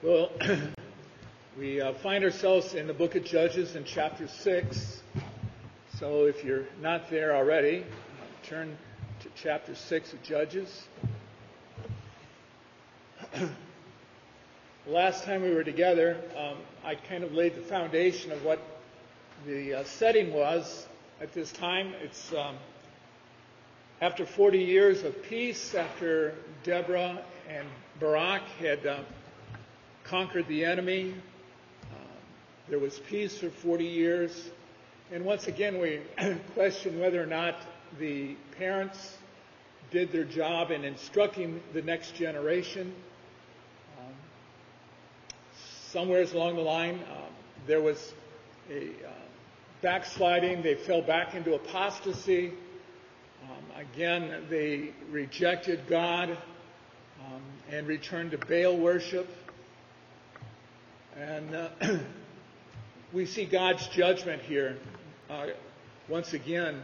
Well, we uh, find ourselves in the book of Judges in chapter 6. So if you're not there already, turn to chapter 6 of Judges. Last time we were together, um, I kind of laid the foundation of what the uh, setting was at this time. It's um, after 40 years of peace, after Deborah and Barak had uh, conquered the enemy. Um, there was peace for 40 years. And once again, we question whether or not the parents did their job in instructing the next generation. Um, somewhere along the line, um, there was a uh, backsliding. They fell back into apostasy. Um, again, they rejected God um, and returned to Baal worship. And uh, we see God's judgment here uh, once again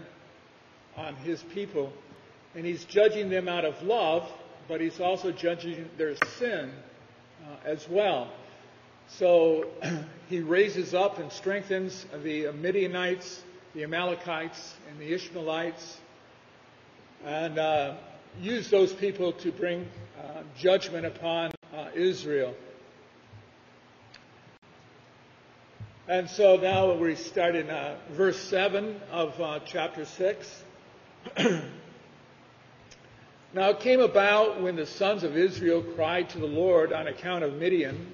on his people. And he's judging them out of love, but he's also judging their sin uh, as well. So he raises up and strengthens the Midianites, the Amalekites, and the Ishmaelites, and uh, use those people to bring uh, judgment upon uh, Israel. And so now we start in uh, verse 7 of uh, chapter 6. now it came about when the sons of Israel cried to the Lord on account of Midian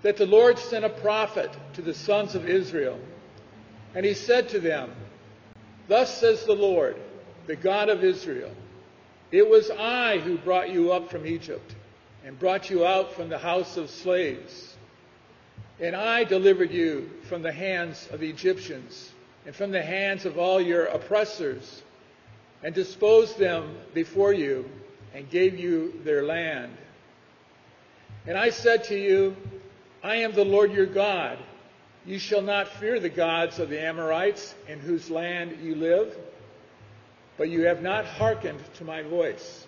that the Lord sent a prophet to the sons of Israel. And he said to them, Thus says the Lord, the God of Israel, It was I who brought you up from Egypt and brought you out from the house of slaves. And I delivered you from the hands of the Egyptians and from the hands of all your oppressors, and disposed them before you, and gave you their land. And I said to you, I am the Lord your God. You shall not fear the gods of the Amorites in whose land you live, but you have not hearkened to my voice.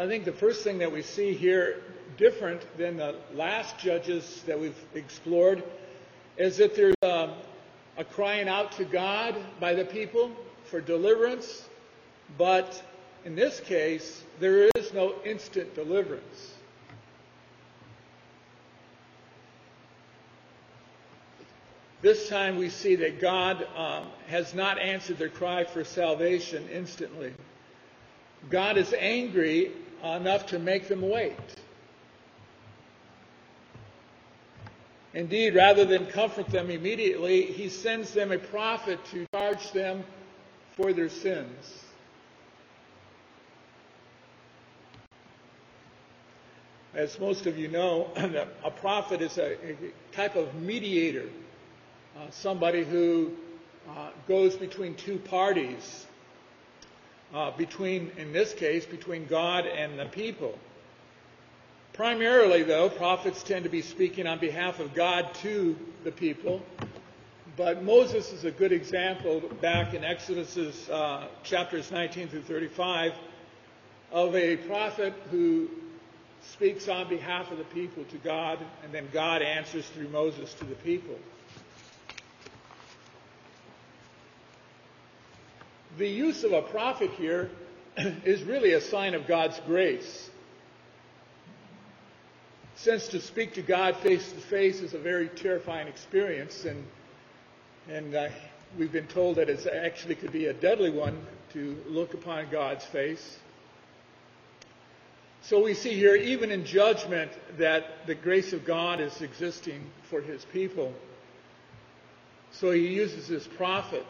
I think the first thing that we see here, different than the last judges that we've explored, is that there's a, a crying out to God by the people for deliverance, but in this case, there is no instant deliverance. This time we see that God um, has not answered their cry for salvation instantly. God is angry enough to make them wait. Indeed, rather than comfort them immediately, he sends them a prophet to charge them for their sins. As most of you know, a prophet is a, a type of mediator, uh, somebody who uh, goes between two parties uh, between, in this case, between God and the people. Primarily, though, prophets tend to be speaking on behalf of God to the people. But Moses is a good example back in Exodus uh, chapters 19 through 35 of a prophet who speaks on behalf of the people to God, and then God answers through Moses to the people. The use of a prophet here is really a sign of God's grace. Since to speak to God face to face is a very terrifying experience, and and uh, we've been told that it actually could be a deadly one to look upon God's face. So we see here, even in judgment, that the grace of God is existing for His people. So He uses this prophet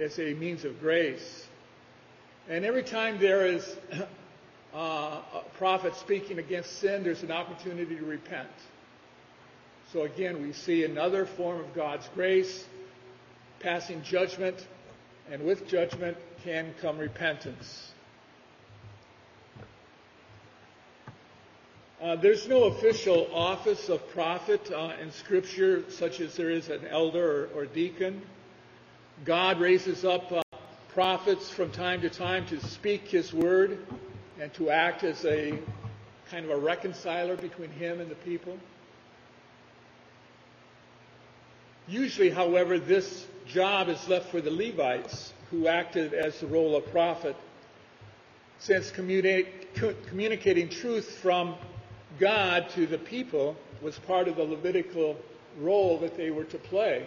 as a means of grace. And every time there is uh, a prophet speaking against sin, there's an opportunity to repent. So again, we see another form of God's grace, passing judgment, and with judgment can come repentance. Uh, there's no official office of prophet uh, in Scripture, such as there is an elder or, or deacon. God raises up uh, prophets from time to time to speak His word and to act as a kind of a reconciler between him and the people. Usually, however, this job is left for the Levites, who acted as the role of prophet, since communicating truth from God to the people was part of the Levitical role that they were to play.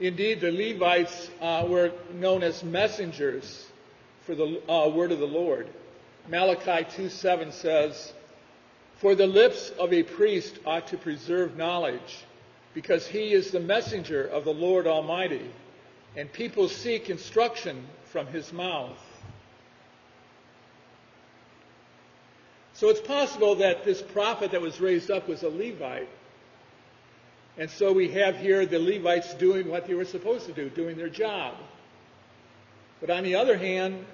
Indeed, the Levites uh, were known as messengers for the uh, word of the Lord. Malachi 2:7 says, "For the lips of a priest ought to preserve knowledge, because he is the messenger of the Lord Almighty, and people seek instruction from his mouth." So it's possible that this prophet that was raised up was a Levite. And so we have here the Levites doing what they were supposed to do, doing their job. But on the other hand,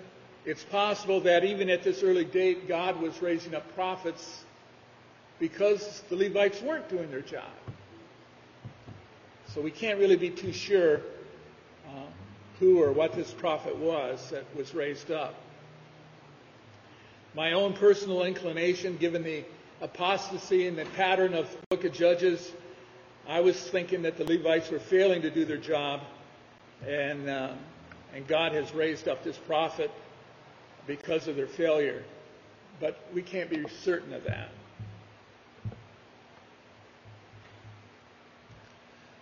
it's possible that even at this early date, God was raising up prophets because the Levites weren't doing their job. So we can't really be too sure uh, who or what this prophet was that was raised up. My own personal inclination, given the apostasy and the pattern of the book of Judges, I was thinking that the Levites were failing to do their job, and uh, and God has raised up this prophet because of their failure. But we can't be certain of that.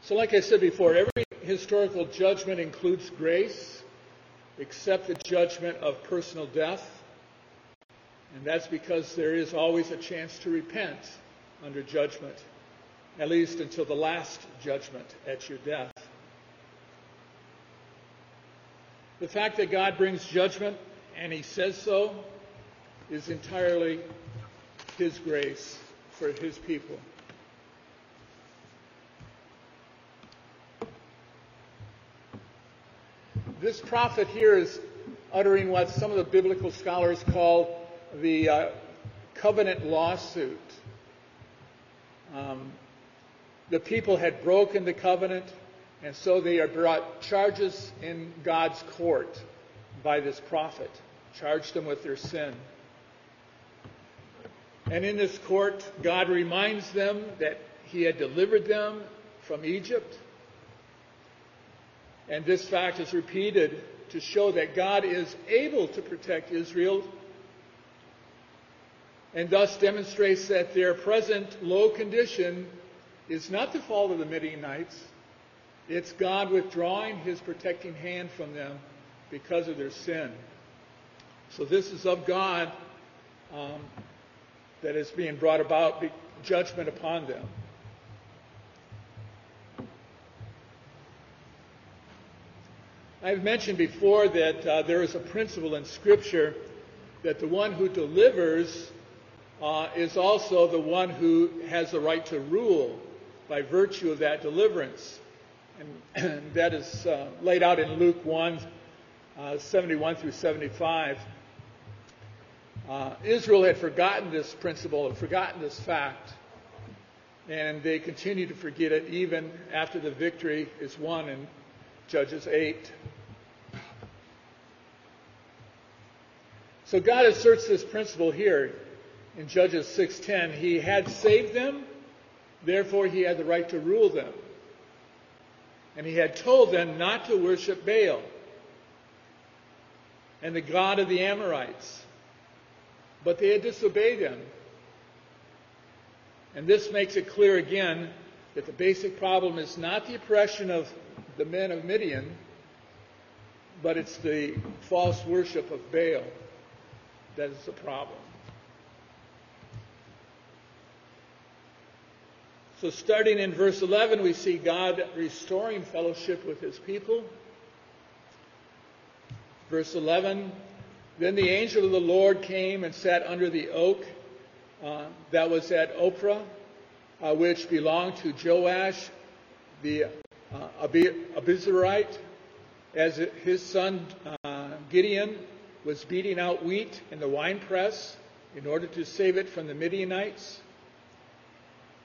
So, like I said before, every historical judgment includes grace, except the judgment of personal death. And that's because there is always a chance to repent under judgment at least until the last judgment at your death. The fact that God brings judgment, and He says so, is entirely His grace for His people. This prophet here is uttering what some of the biblical scholars call the uh, covenant lawsuit. Um, the people had broken the covenant, and so they are brought charges in God's court by this prophet, charged them with their sin. And in this court, God reminds them that He had delivered them from Egypt. And this fact is repeated to show that God is able to protect Israel and thus demonstrates that their present low condition is not the fault of the Midianites. It's God withdrawing his protecting hand from them because of their sin. So this is of God um, that is being brought about judgment upon them. I've mentioned before that uh, there is a principle in Scripture that the one who delivers uh, is also the one who has the right to rule by virtue of that deliverance. And that is uh, laid out in Luke 1 uh, 71 through 75. Uh, Israel had forgotten this principle and forgotten this fact, and they continue to forget it even after the victory is won in Judges 8. So God asserts this principle here in Judges 6:10. He had saved them Therefore, he had the right to rule them. And he had told them not to worship Baal and the God of the Amorites. But they had disobeyed him. And this makes it clear again that the basic problem is not the oppression of the men of Midian, but it's the false worship of Baal that is the problem. So, starting in verse 11, we see God restoring fellowship with his people. Verse 11 Then the angel of the Lord came and sat under the oak uh, that was at Ophrah, uh, which belonged to Joash the uh, as his son uh, Gideon was beating out wheat in the winepress in order to save it from the Midianites.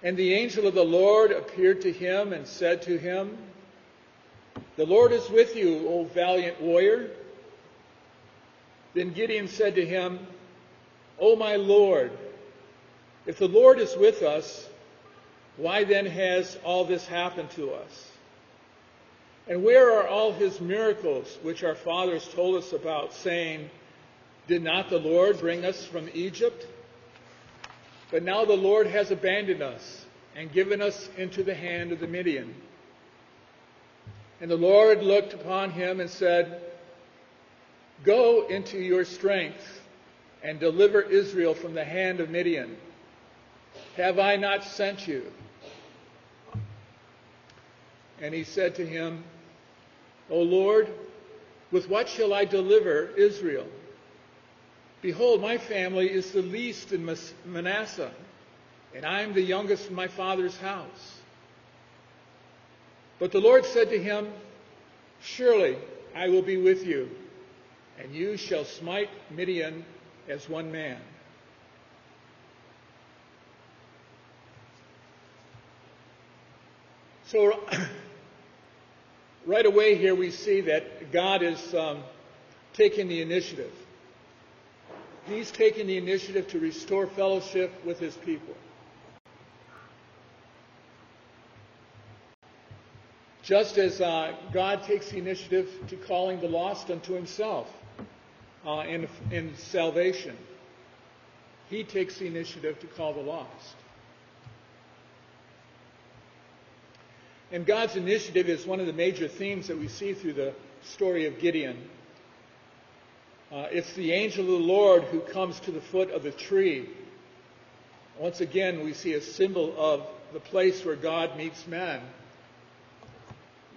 And the angel of the Lord appeared to him and said to him, The Lord is with you, O valiant warrior. Then Gideon said to him, O my Lord, if the Lord is with us, why then has all this happened to us? And where are all his miracles which our fathers told us about, saying, Did not the Lord bring us from Egypt? But now the Lord has abandoned us and given us into the hand of the Midian. And the Lord looked upon him and said, Go into your strength and deliver Israel from the hand of Midian. Have I not sent you? And he said to him, O Lord, with what shall I deliver Israel? Behold, my family is the least in Manasseh, and I am the youngest in my father's house. But the Lord said to him, Surely I will be with you, and you shall smite Midian as one man. So, right away here we see that God is um, taking the initiative. He's taken the initiative to restore fellowship with his people. Just as uh, God takes the initiative to calling the lost unto himself uh, in, in salvation, he takes the initiative to call the lost. And God's initiative is one of the major themes that we see through the story of Gideon. Uh, it's the angel of the Lord who comes to the foot of the tree. Once again, we see a symbol of the place where God meets man.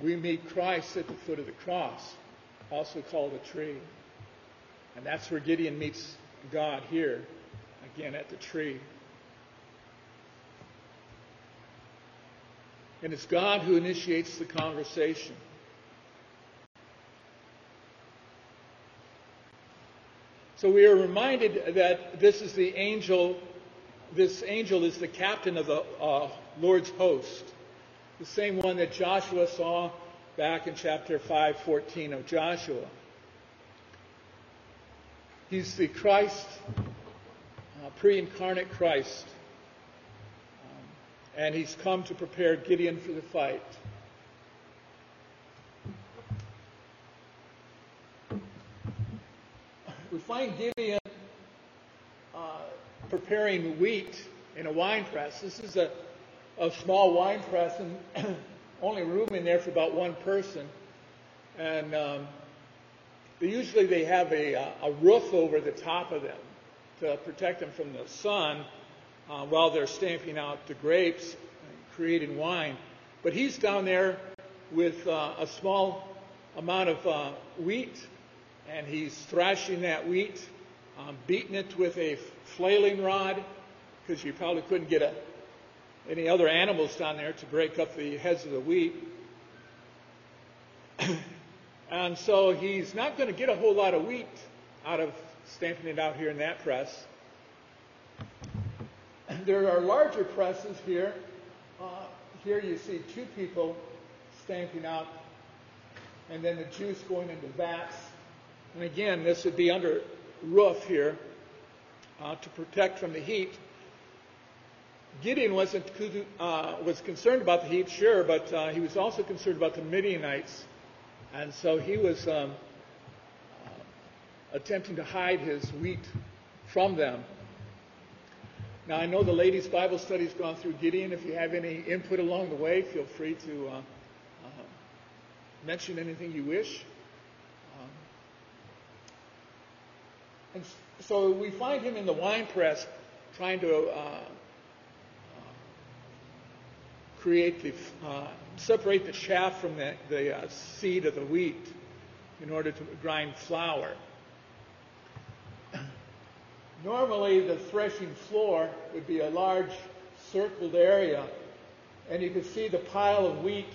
We meet Christ at the foot of the cross, also called a tree. And that's where Gideon meets God here, again at the tree. And it's God who initiates the conversation. So we are reminded that this is the angel, this angel is the captain of the uh, Lord's host, the same one that Joshua saw back in chapter 5:14 of Joshua. He's the Christ, uh, pre-incarnate Christ, um, and he's come to prepare Gideon for the fight. Find Gideon uh, preparing wheat in a wine press. This is a, a small wine press and only room in there for about one person. And um, usually they have a, uh, a roof over the top of them to protect them from the sun uh, while they're stamping out the grapes and creating wine. But he's down there with uh, a small amount of uh, wheat and he's thrashing that wheat, um, beating it with a flailing rod, because you probably couldn't get a, any other animals down there to break up the heads of the wheat. and so he's not going to get a whole lot of wheat out of stamping it out here in that press. There are larger presses here. Uh, here you see two people stamping out, and then the juice going into vats. And again, this would be under roof here uh, to protect from the heat. Gideon wasn't uh, was concerned about the heat, sure, but uh, he was also concerned about the Midianites, and so he was um, uh, attempting to hide his wheat from them. Now, I know the ladies' Bible study's gone through Gideon. If you have any input along the way, feel free to uh, uh, mention anything you wish. And so we find him in the wine press trying to uh, uh, create the, uh, separate the chaff from the, the uh, seed of the wheat in order to grind flour. Normally, the threshing floor would be a large circled area, and you could see the pile of wheat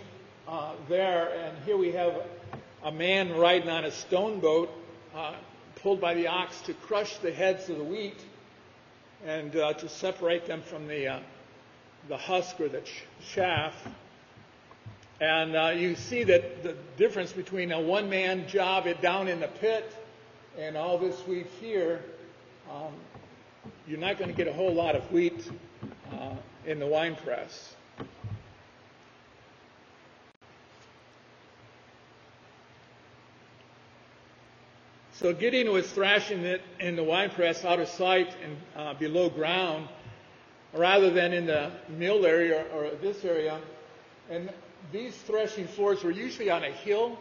uh, there. And here we have a man riding on a stone boat uh, pulled by the ox to crush the heads of the wheat and uh, to separate them from the, uh, the husk or the ch- chaff. And uh, you see that the difference between a one man job down in the pit And all this wheat here, um, you're not going to get a whole lot of wheat uh, in the wine press. So Gideon was thrashing it in the winepress out of sight and uh, below ground, rather than in the mill area or this area. And these threshing floors were usually on a hill,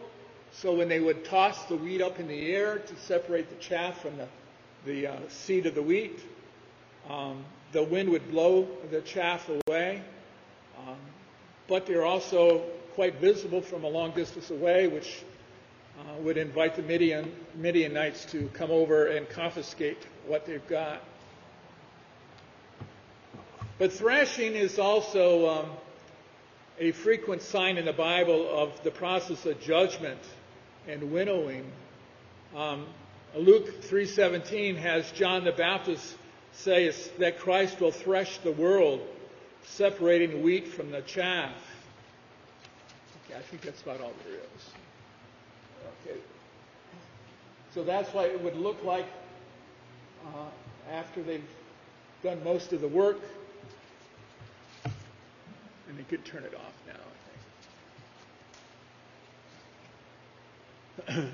so when they would toss the wheat up in the air to separate the chaff from the, the uh, seed of the wheat, um, the wind would blow the chaff away. Um, but they're also quite visible from a long distance away, which uh, would invite the Midian, Midianites to come over and confiscate what they've got. But threshing is also um, a frequent sign in the Bible of the process of judgment and winnowing. Um, Luke 3:17 has John the Baptist say that Christ will thresh the world, separating wheat from the chaff. Okay, I think that's about all there is. Okay. So that's why it would look like uh, after they've done most of the work, and they could turn it off now, I think.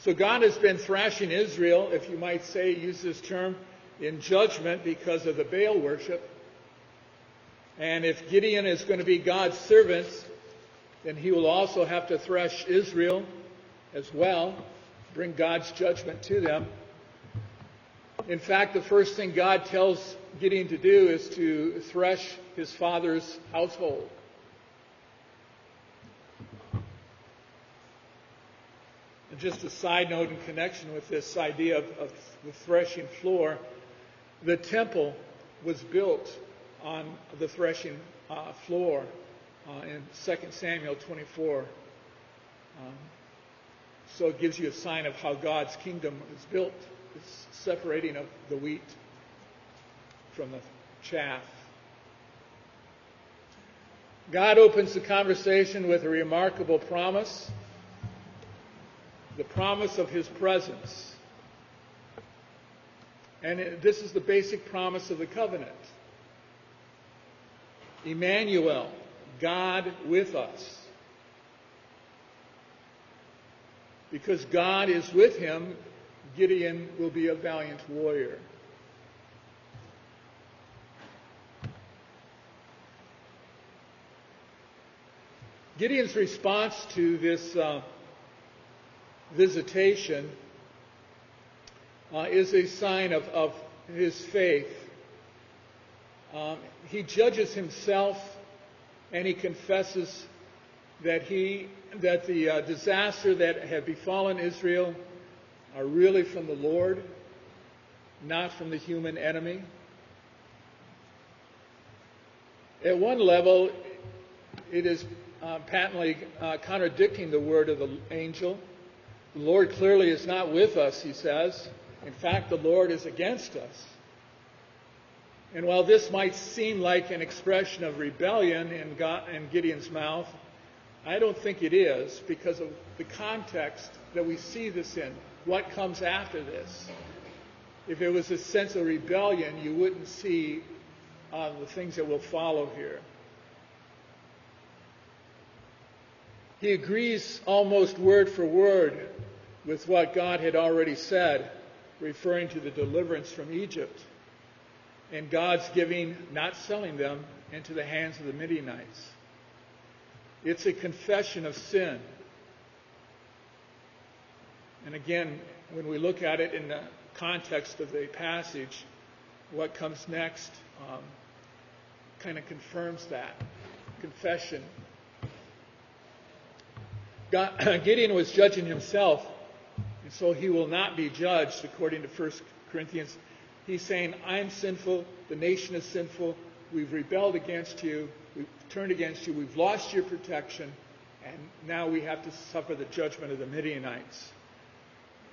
so God has been thrashing Israel, if you might say, use this term, in judgment because of the Baal worship. And if Gideon is going to be God's servant, then he will also have to thresh Israel as well, bring God's judgment to them. In fact, the first thing God tells Gideon to do is to thresh his father's household. And just a side note in connection with this idea of, of the threshing floor, the temple was built on the threshing uh, floor uh, in 2 Samuel 24. Um, so it gives you a sign of how God's kingdom is built. It's separating of the wheat from the chaff. God opens the conversation with a remarkable promise the promise of his presence. And it, this is the basic promise of the covenant. Emmanuel, God with us. Because God is with him, Gideon will be a valiant warrior. Gideon's response to this uh, visitation uh, is a sign of, of his faith. Um, he judges himself and he confesses that he that the uh, disaster that had befallen Israel are really from the Lord, not from the human enemy. At one level, it is uh, patently uh, contradicting the word of the angel. The Lord clearly is not with us, he says. In fact, the Lord is against us. And while this might seem like an expression of rebellion in, God, in Gideon's mouth, I don't think it is because of the context that we see this in. What comes after this? If it was a sense of rebellion, you wouldn't see uh, the things that will follow here. He agrees almost word for word with what God had already said, referring to the deliverance from Egypt and God's giving, not selling them, into the hands of the Midianites. It's a confession of sin. And again, when we look at it in the context of the passage, what comes next um, kind of confirms that confession. God, Gideon was judging himself, and so he will not be judged according to 1 Corinthians He's saying, I'm sinful, the nation is sinful, we've rebelled against you, we've turned against you, we've lost your protection, and now we have to suffer the judgment of the Midianites.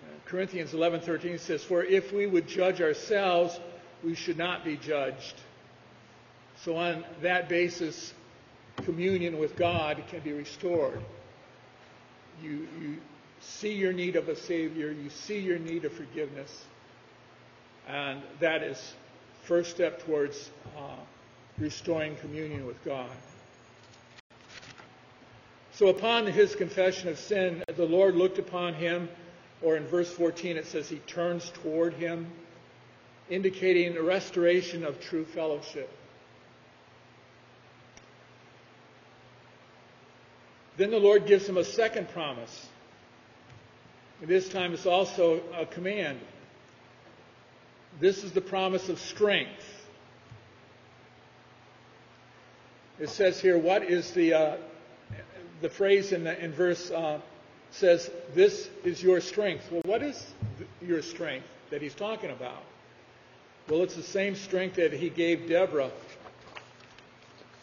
Uh, Corinthians 11:13 says, "For if we would judge ourselves, we should not be judged." So on that basis, communion with God can be restored. You, you see your need of a Savior, you see your need of forgiveness, and that is first step towards uh, restoring communion with God. So upon his confession of sin, the Lord looked upon him, or in verse 14 it says he turns toward him, indicating a restoration of true fellowship. Then the Lord gives him a second promise. And this time it's also a command. This is the promise of strength. It says here, what is the uh, the phrase in, the, in verse uh, says, This is your strength. Well, what is your strength that he's talking about? Well, it's the same strength that he gave Deborah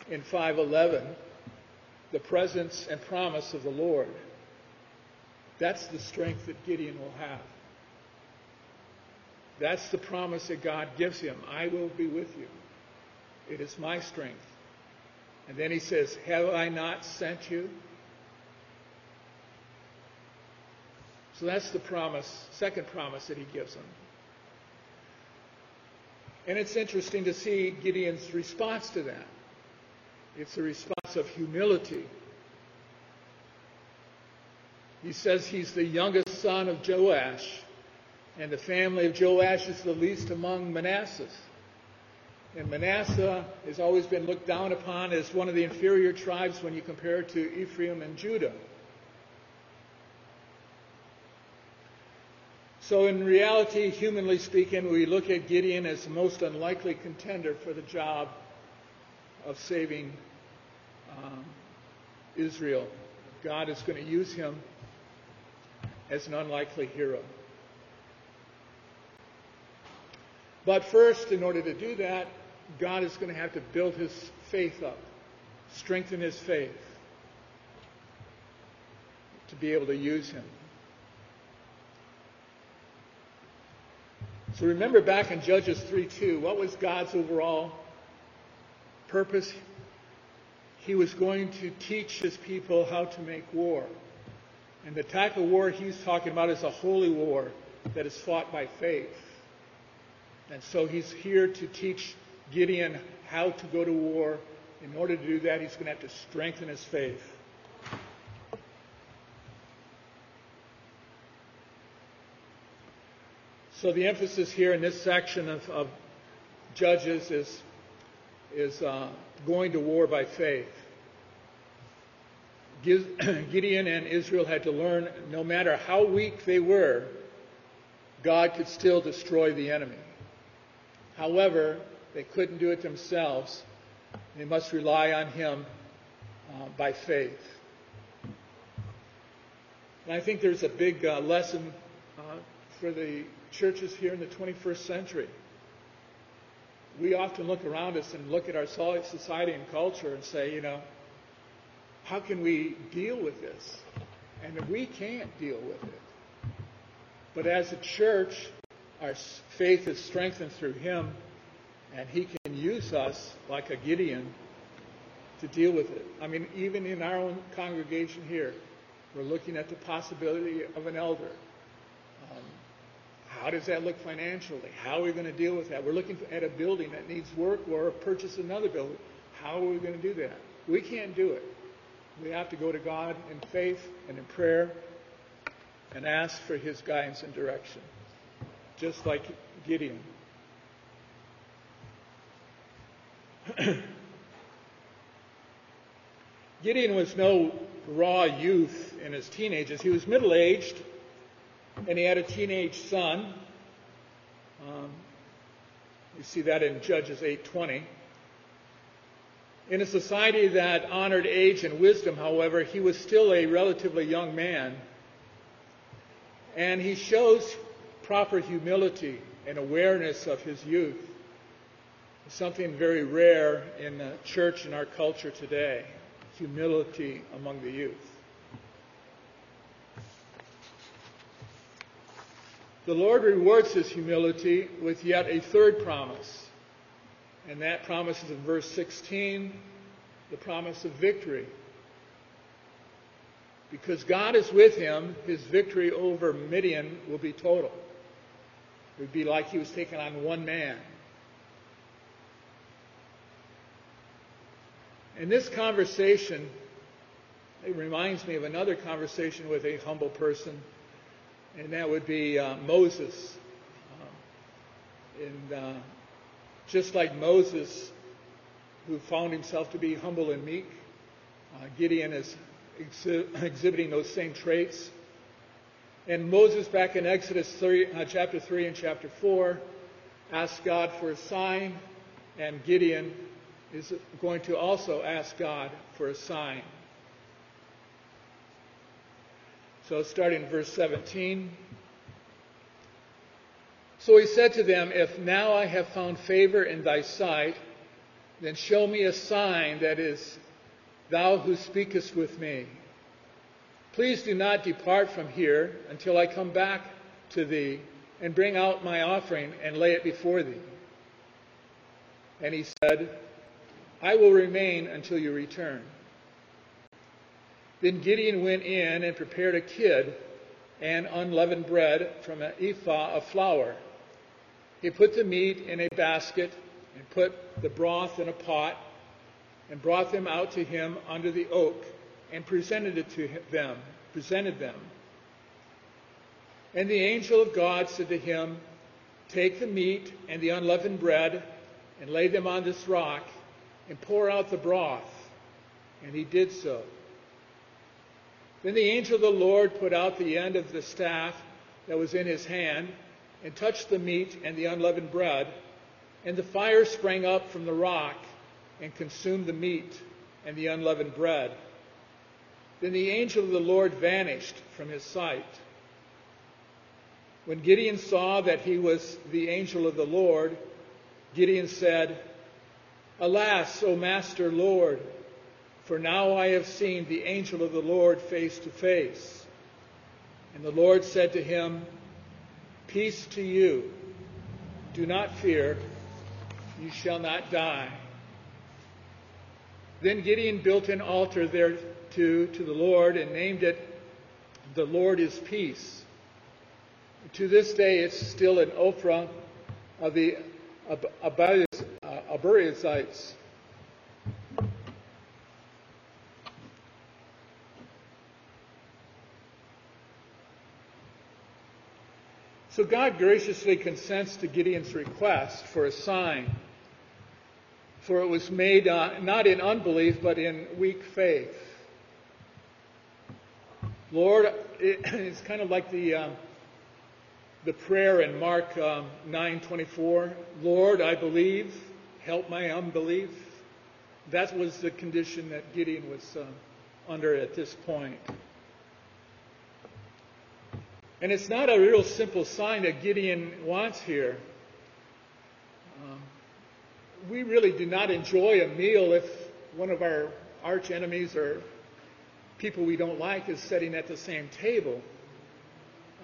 in 511, the presence and promise of the Lord. That's the strength that Gideon will have. That's the promise that God gives him. I will be with you. It is my strength. And then he says, Have I not sent you? So that's the promise, second promise that he gives him. And it's interesting to see Gideon's response to that. It's a response of humility. He says he's the youngest son of Joash, and the family of Joash is the least among Manasseh's. And Manasseh has always been looked down upon as one of the inferior tribes when you compare it to Ephraim and Judah. So, in reality, humanly speaking, we look at Gideon as the most unlikely contender for the job of saving um, Israel. God is going to use him as an unlikely hero. But first, in order to do that, God is going to have to build his faith up, strengthen his faith to be able to use him. So remember back in Judges 3:2, what was God's overall purpose? He was going to teach his people how to make war. And the type of war he's talking about is a holy war that is fought by faith. And so he's here to teach Gideon how to go to war. In order to do that, he's going to have to strengthen his faith. So the emphasis here in this section of, of Judges is, is uh, going to war by faith. Gideon and Israel had to learn no matter how weak they were, God could still destroy the enemy. However, they couldn't do it themselves. They must rely on Him uh, by faith. And I think there's a big uh, lesson uh, for the churches here in the 21st century. We often look around us and look at our society and culture and say, you know, how can we deal with this? And we can't deal with it. But as a church, our faith is strengthened through Him, and He can use us like a Gideon to deal with it. I mean, even in our own congregation here, we're looking at the possibility of an elder. Um, how does that look financially? How are we going to deal with that? We're looking at a building that needs work or purchase another building. How are we going to do that? We can't do it. We have to go to God in faith and in prayer and ask for His guidance and direction, just like Gideon. Gideon was no raw youth in his teenagers. He was middle aged and he had a teenage son. Um, you see that in Judges 8:20. In a society that honored age and wisdom, however, he was still a relatively young man. And he shows proper humility and awareness of his youth. is Something very rare in the church and our culture today humility among the youth. The Lord rewards his humility with yet a third promise. And that promise is in verse 16, the promise of victory. Because God is with him, his victory over Midian will be total. It would be like he was taking on one man. And this conversation, it reminds me of another conversation with a humble person, and that would be uh, Moses. Um, and uh, just like Moses, who found himself to be humble and meek, uh, Gideon is exhi- exhibiting those same traits. And Moses, back in Exodus 3, uh, chapter 3 and chapter 4, asked God for a sign, and Gideon is going to also ask God for a sign. So, starting in verse 17. So he said to them, If now I have found favor in thy sight, then show me a sign that is thou who speakest with me. Please do not depart from here until I come back to thee and bring out my offering and lay it before thee. And he said, I will remain until you return. Then Gideon went in and prepared a kid and unleavened bread from an ephah of flour. He put the meat in a basket and put the broth in a pot and brought them out to him under the oak and presented it to them, presented them. And the angel of God said to him, Take the meat and the unleavened bread and lay them on this rock and pour out the broth. And he did so. Then the angel of the Lord put out the end of the staff that was in his hand and touched the meat and the unleavened bread, and the fire sprang up from the rock and consumed the meat and the unleavened bread. Then the angel of the Lord vanished from his sight. When Gideon saw that he was the angel of the Lord, Gideon said, Alas, O Master Lord, for now I have seen the angel of the Lord face to face. And the Lord said to him, Peace to you. Do not fear. You shall not die. Then Gideon built an altar there to, to the Lord and named it The Lord is Peace. To this day, it's still an Ophrah of the Abiezrites. So God graciously consents to Gideon's request for a sign for it was made uh, not in unbelief, but in weak faith. Lord, it, it's kind of like the um, the prayer in Mark um, 9:24. Lord, I believe, help my unbelief. That was the condition that Gideon was uh, under at this point. And it's not a real simple sign that Gideon wants here. Um, we really do not enjoy a meal if one of our arch enemies or people we don't like is sitting at the same table.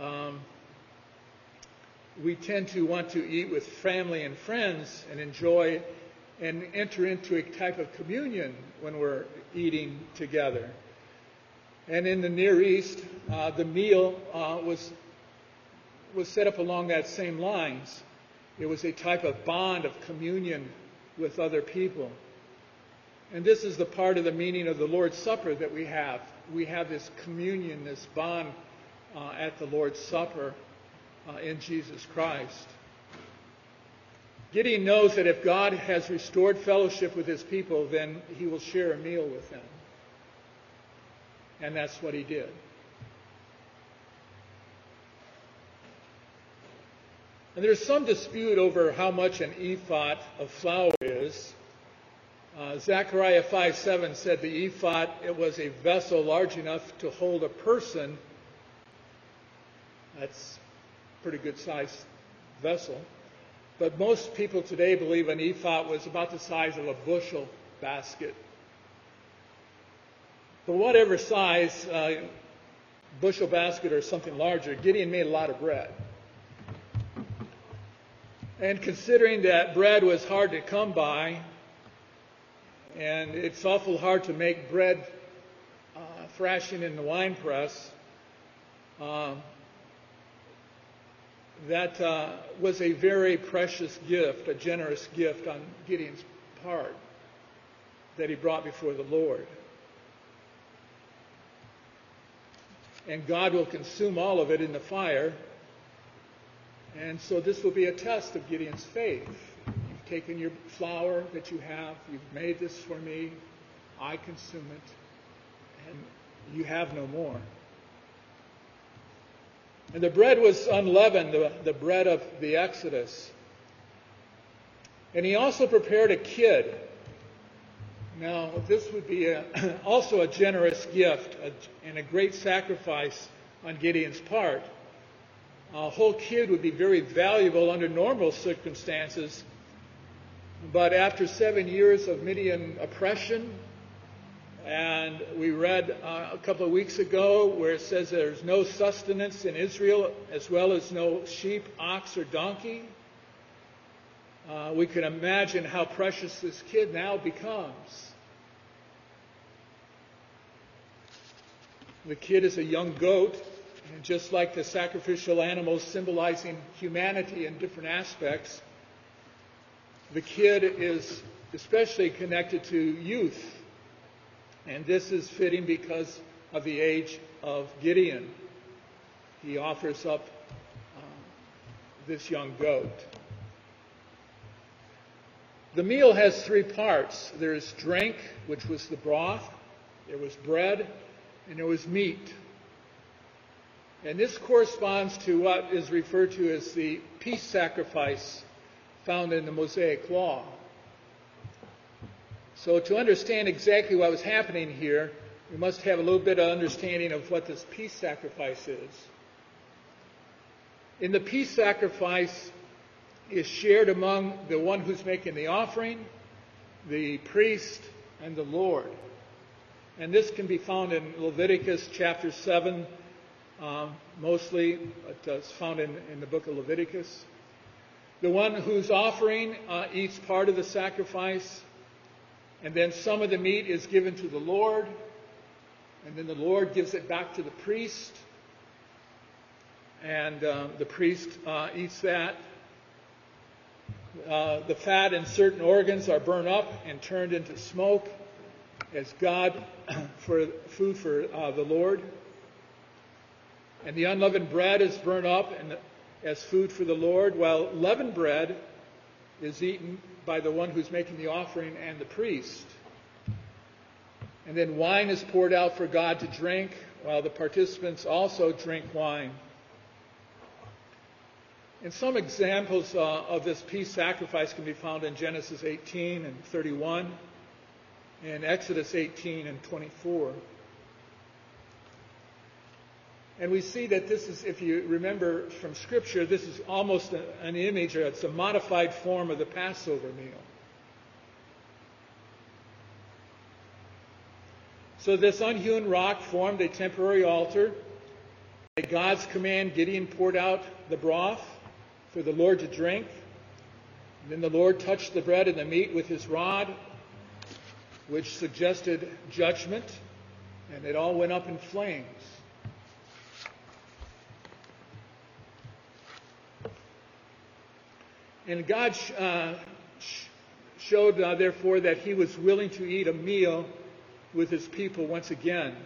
Um, we tend to want to eat with family and friends and enjoy and enter into a type of communion when we're eating together. And in the Near East, uh, the meal uh, was was set up along that same lines. It was a type of bond of communion with other people. And this is the part of the meaning of the Lord's Supper that we have. We have this communion, this bond uh, at the Lord's Supper uh, in Jesus Christ. Gideon knows that if God has restored fellowship with his people, then he will share a meal with them. And that's what he did. And there's some dispute over how much an ephah of flour is. Uh, Zechariah 5 7 said the ephod, it was a vessel large enough to hold a person. That's a pretty good sized vessel. But most people today believe an ephod was about the size of a bushel basket. But whatever size, uh, bushel basket or something larger, Gideon made a lot of bread. And considering that bread was hard to come by, and it's awful hard to make bread uh, thrashing in the winepress, uh, that uh, was a very precious gift, a generous gift on Gideon's part that he brought before the Lord. And God will consume all of it in the fire. And so this will be a test of Gideon's faith. Taken your flour that you have, you've made this for me, I consume it, and you have no more. And the bread was unleavened, the, the bread of the Exodus. And he also prepared a kid. Now, this would be a, also a generous gift a, and a great sacrifice on Gideon's part. A whole kid would be very valuable under normal circumstances. But after seven years of Midian oppression, and we read uh, a couple of weeks ago where it says there's no sustenance in Israel, as well as no sheep, ox, or donkey. Uh, we can imagine how precious this kid now becomes. The kid is a young goat, and just like the sacrificial animals symbolizing humanity in different aspects, the kid is especially connected to youth and this is fitting because of the age of Gideon. He offers up uh, this young goat. The meal has three parts there's drink, which was the broth, there was bread, and there was meat. And this corresponds to what is referred to as the peace sacrifice found in the Mosaic Law. So, to understand exactly what was happening here, we must have a little bit of understanding of what this peace sacrifice is. In the peace sacrifice is shared among the one who's making the offering, the priest, and the Lord. And this can be found in Leviticus chapter 7, um, mostly. It's uh, found in, in, the book of Leviticus. The one who's offering uh, eats part of the sacrifice and then some of the meat is given to the Lord, and then the Lord gives it back to the priest, and uh, the priest uh, eats that. Uh, the fat in certain organs are burned up and turned into smoke as God for food for uh, the Lord. And the unleavened bread is burned up and as food for the Lord, while leavened bread is eaten by the one who's making the offering and the priest. And then wine is poured out for God to drink, while the participants also drink wine. And some examples uh, of this peace sacrifice can be found in Genesis 18 and 31, and Exodus 18 and 24. And we see that this is, if you remember from Scripture, this is almost a, an image, or it's a modified form of the Passover meal. So this unhewn rock formed a temporary altar. At God's command, Gideon poured out the broth for the Lord to drink. And Then the Lord touched the bread and the meat with his rod, which suggested judgment, and it all went up in flames. And God uh, showed, uh, therefore, that he was willing to eat a meal with his people once again.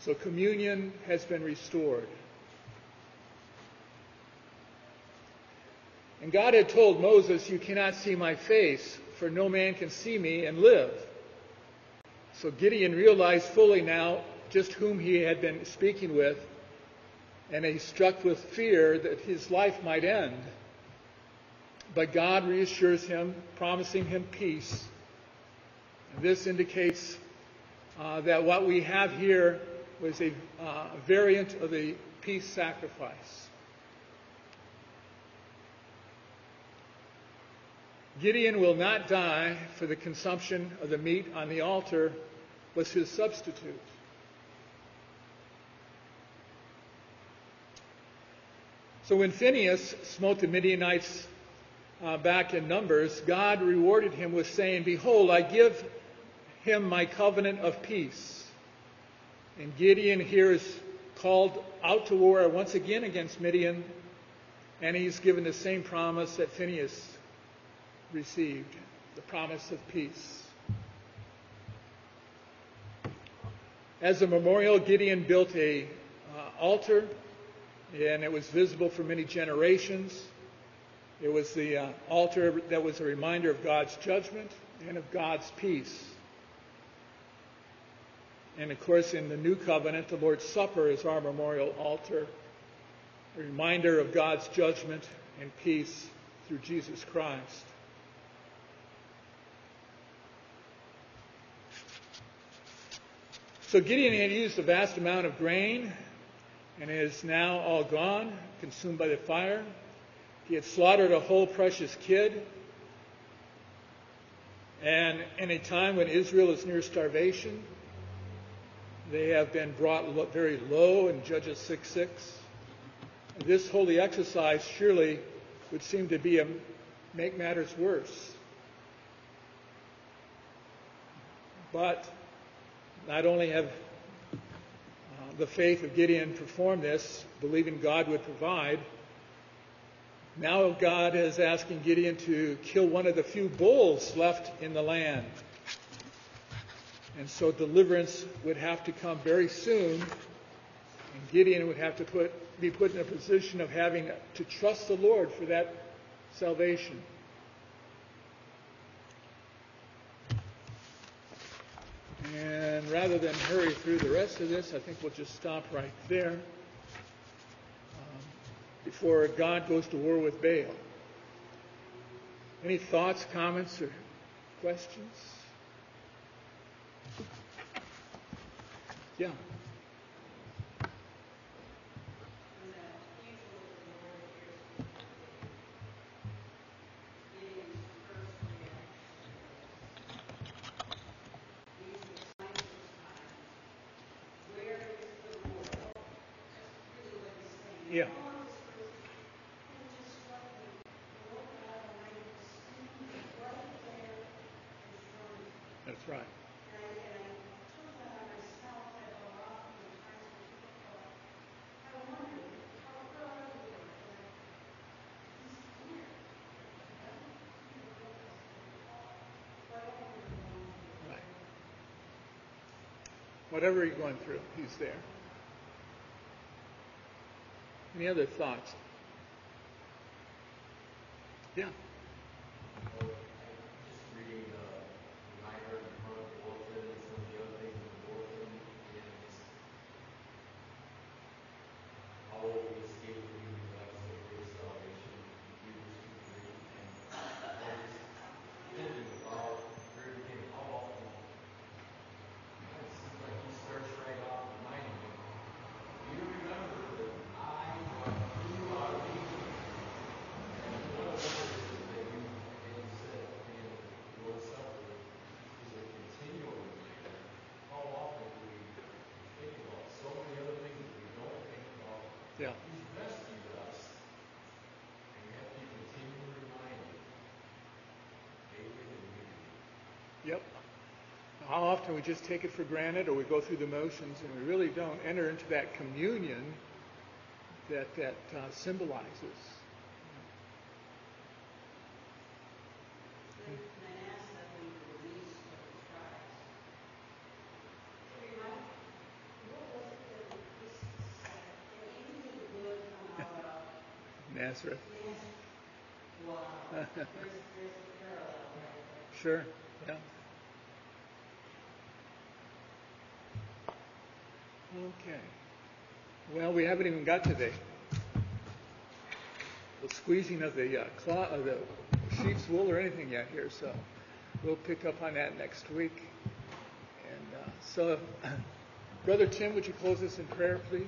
So communion has been restored. And God had told Moses, You cannot see my face, for no man can see me and live. So Gideon realized fully now just whom he had been speaking with, and he struck with fear that his life might end. But God reassures him, promising him peace. This indicates uh, that what we have here was a uh, variant of the peace sacrifice. Gideon will not die for the consumption of the meat on the altar was his substitute. So when Phinehas smote the Midianites uh, back in Numbers, God rewarded him with saying, Behold, I give him my covenant of peace. And Gideon here is called out to war once again against Midian, and he's given the same promise that Phinehas received the promise of peace. As a memorial, Gideon built a uh, altar, and it was visible for many generations. It was the uh, altar that was a reminder of God's judgment and of God's peace. And of course, in the new covenant, the Lord's Supper is our memorial altar, a reminder of God's judgment and peace through Jesus Christ. So Gideon had used a vast amount of grain, and it is now all gone, consumed by the fire. He had slaughtered a whole precious kid. And in a time when Israel is near starvation, they have been brought very low in Judges 6 6. This holy exercise surely would seem to be a make matters worse. But not only have uh, the faith of Gideon performed this, believing God would provide, now God is asking Gideon to kill one of the few bulls left in the land. And so deliverance would have to come very soon, and Gideon would have to put, be put in a position of having to trust the Lord for that salvation. And rather than hurry through the rest of this, I think we'll just stop right there before God goes to war with Baal. Any thoughts, comments, or questions? Yeah. Yeah. That's right. Right. Whatever you're going through, he's there. Any other thoughts? Yeah. How often we just take it for granted or we go through the motions and we really don't enter into that communion that that uh, symbolizes. Nazareth. sure. Yeah. Okay. Well, we haven't even got to the, the squeezing of the uh, claw of the sheep's wool or anything yet here, so we'll pick up on that next week. And uh, so, Brother Tim, would you close us in prayer, please?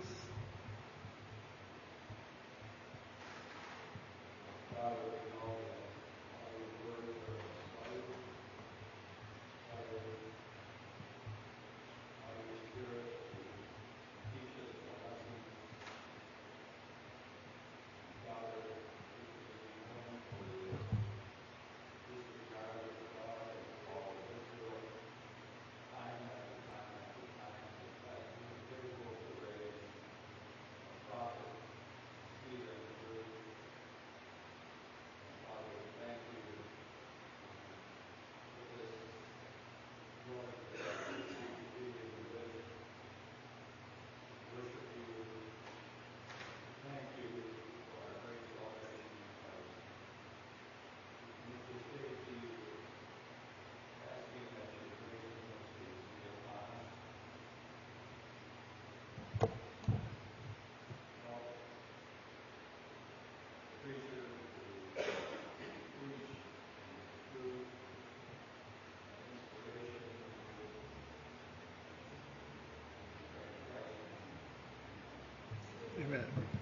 that.